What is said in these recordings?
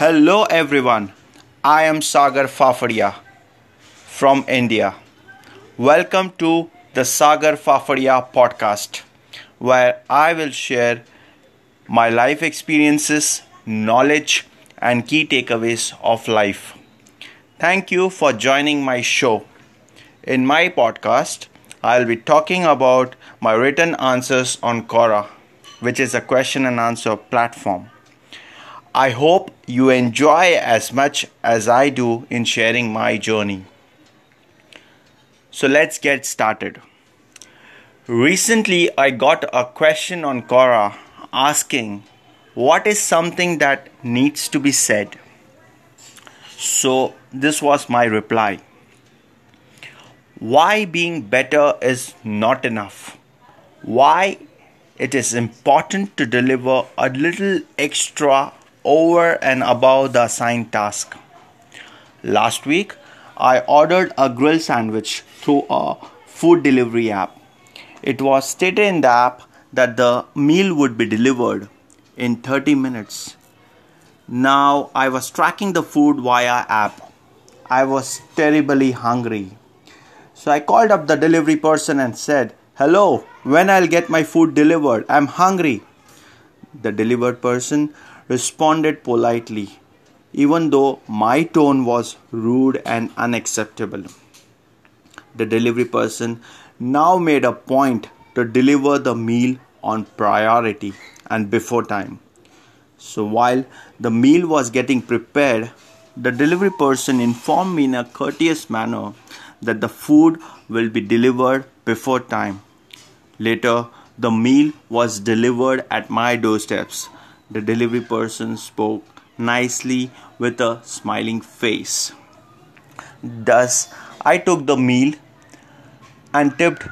Hello everyone, I am Sagar Fafadia from India. Welcome to the Sagar Fafadia podcast, where I will share my life experiences, knowledge, and key takeaways of life. Thank you for joining my show. In my podcast, I'll be talking about my written answers on Quora, which is a question and answer platform. I hope you enjoy as much as I do in sharing my journey. So let's get started. Recently, I got a question on Quora asking what is something that needs to be said. So, this was my reply. Why being better is not enough. Why it is important to deliver a little extra over and above the assigned task. Last week, I ordered a grill sandwich through a food delivery app. It was stated in the app that the meal would be delivered in 30 minutes. Now I was tracking the food via app. I was terribly hungry. So I called up the delivery person and said, "Hello, when I'll get my food delivered? I'm hungry." The delivered person responded politely, even though my tone was rude and unacceptable. The delivery person now made a point to deliver the meal on priority and before time. So while the meal was getting prepared, the delivery person informed me in a courteous manner that the food will be delivered before time. Later, the meal was delivered at my doorsteps. The delivery person spoke nicely with a smiling face. Thus, I took the meal and tipped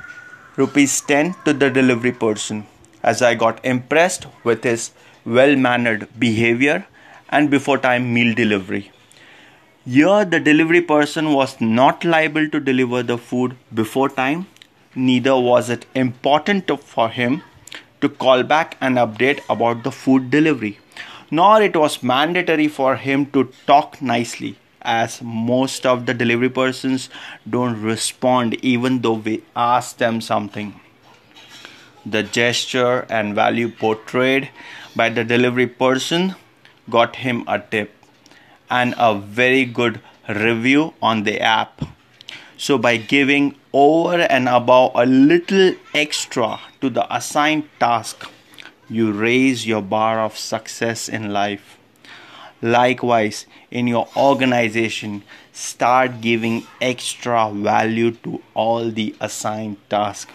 rupees 10 to the delivery person as I got impressed with his well mannered behavior and before time meal delivery. Here, the delivery person was not liable to deliver the food before time, neither was it important for him to call back and update about the food delivery, nor it was mandatory for him to talk nicely as most of the delivery persons don't respond even though we ask them something. The gesture and value portrayed by the delivery person got him a tip and a very good review on the app. So, by giving over and above a little extra to the assigned task, you raise your bar of success in life. Likewise, in your organization, start giving extra value to all the assigned tasks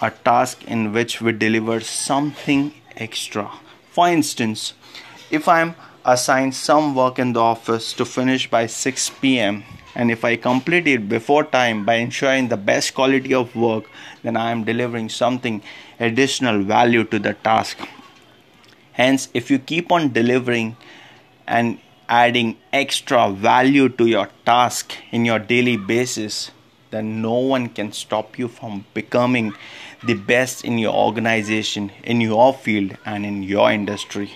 a task in which we deliver something extra. For instance, if I'm assigned some work in the office to finish by 6 pm and if I complete it before time by ensuring the best quality of work, then I am delivering something additional value to the task. Hence, if you keep on delivering and adding extra value to your task in your daily basis, then no one can stop you from becoming the best in your organization, in your field, and in your industry.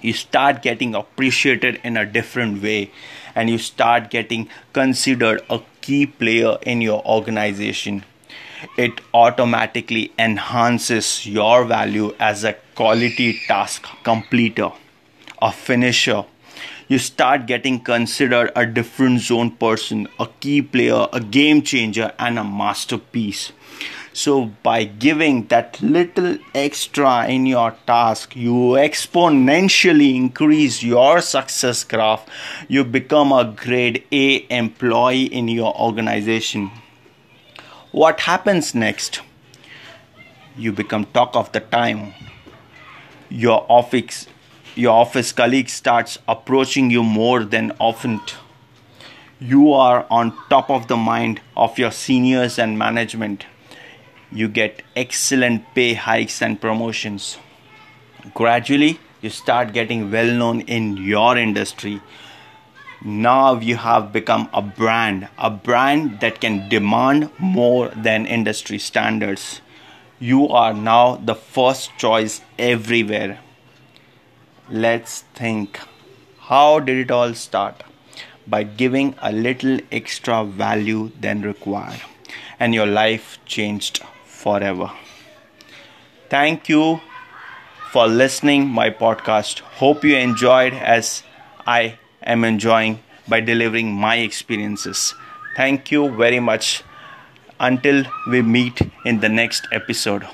You start getting appreciated in a different way, and you start getting considered a key player in your organization. It automatically enhances your value as a quality task completer, a finisher, you start getting considered a different zone person, a key player, a game changer, and a masterpiece. So, by giving that little extra in your task, you exponentially increase your success graph. You become a grade A employee in your organization. What happens next? You become talk of the time. Your office your office colleague starts approaching you more than often. You are on top of the mind of your seniors and management. You get excellent pay hikes and promotions. Gradually, you start getting well known in your industry. Now you have become a brand, a brand that can demand more than industry standards. You are now the first choice everywhere let's think How did it all start? By giving a little extra value than required, and your life changed forever. Thank you for listening my podcast. Hope you enjoyed as I am enjoying by delivering my experiences. Thank you very much. Until we meet in the next episode.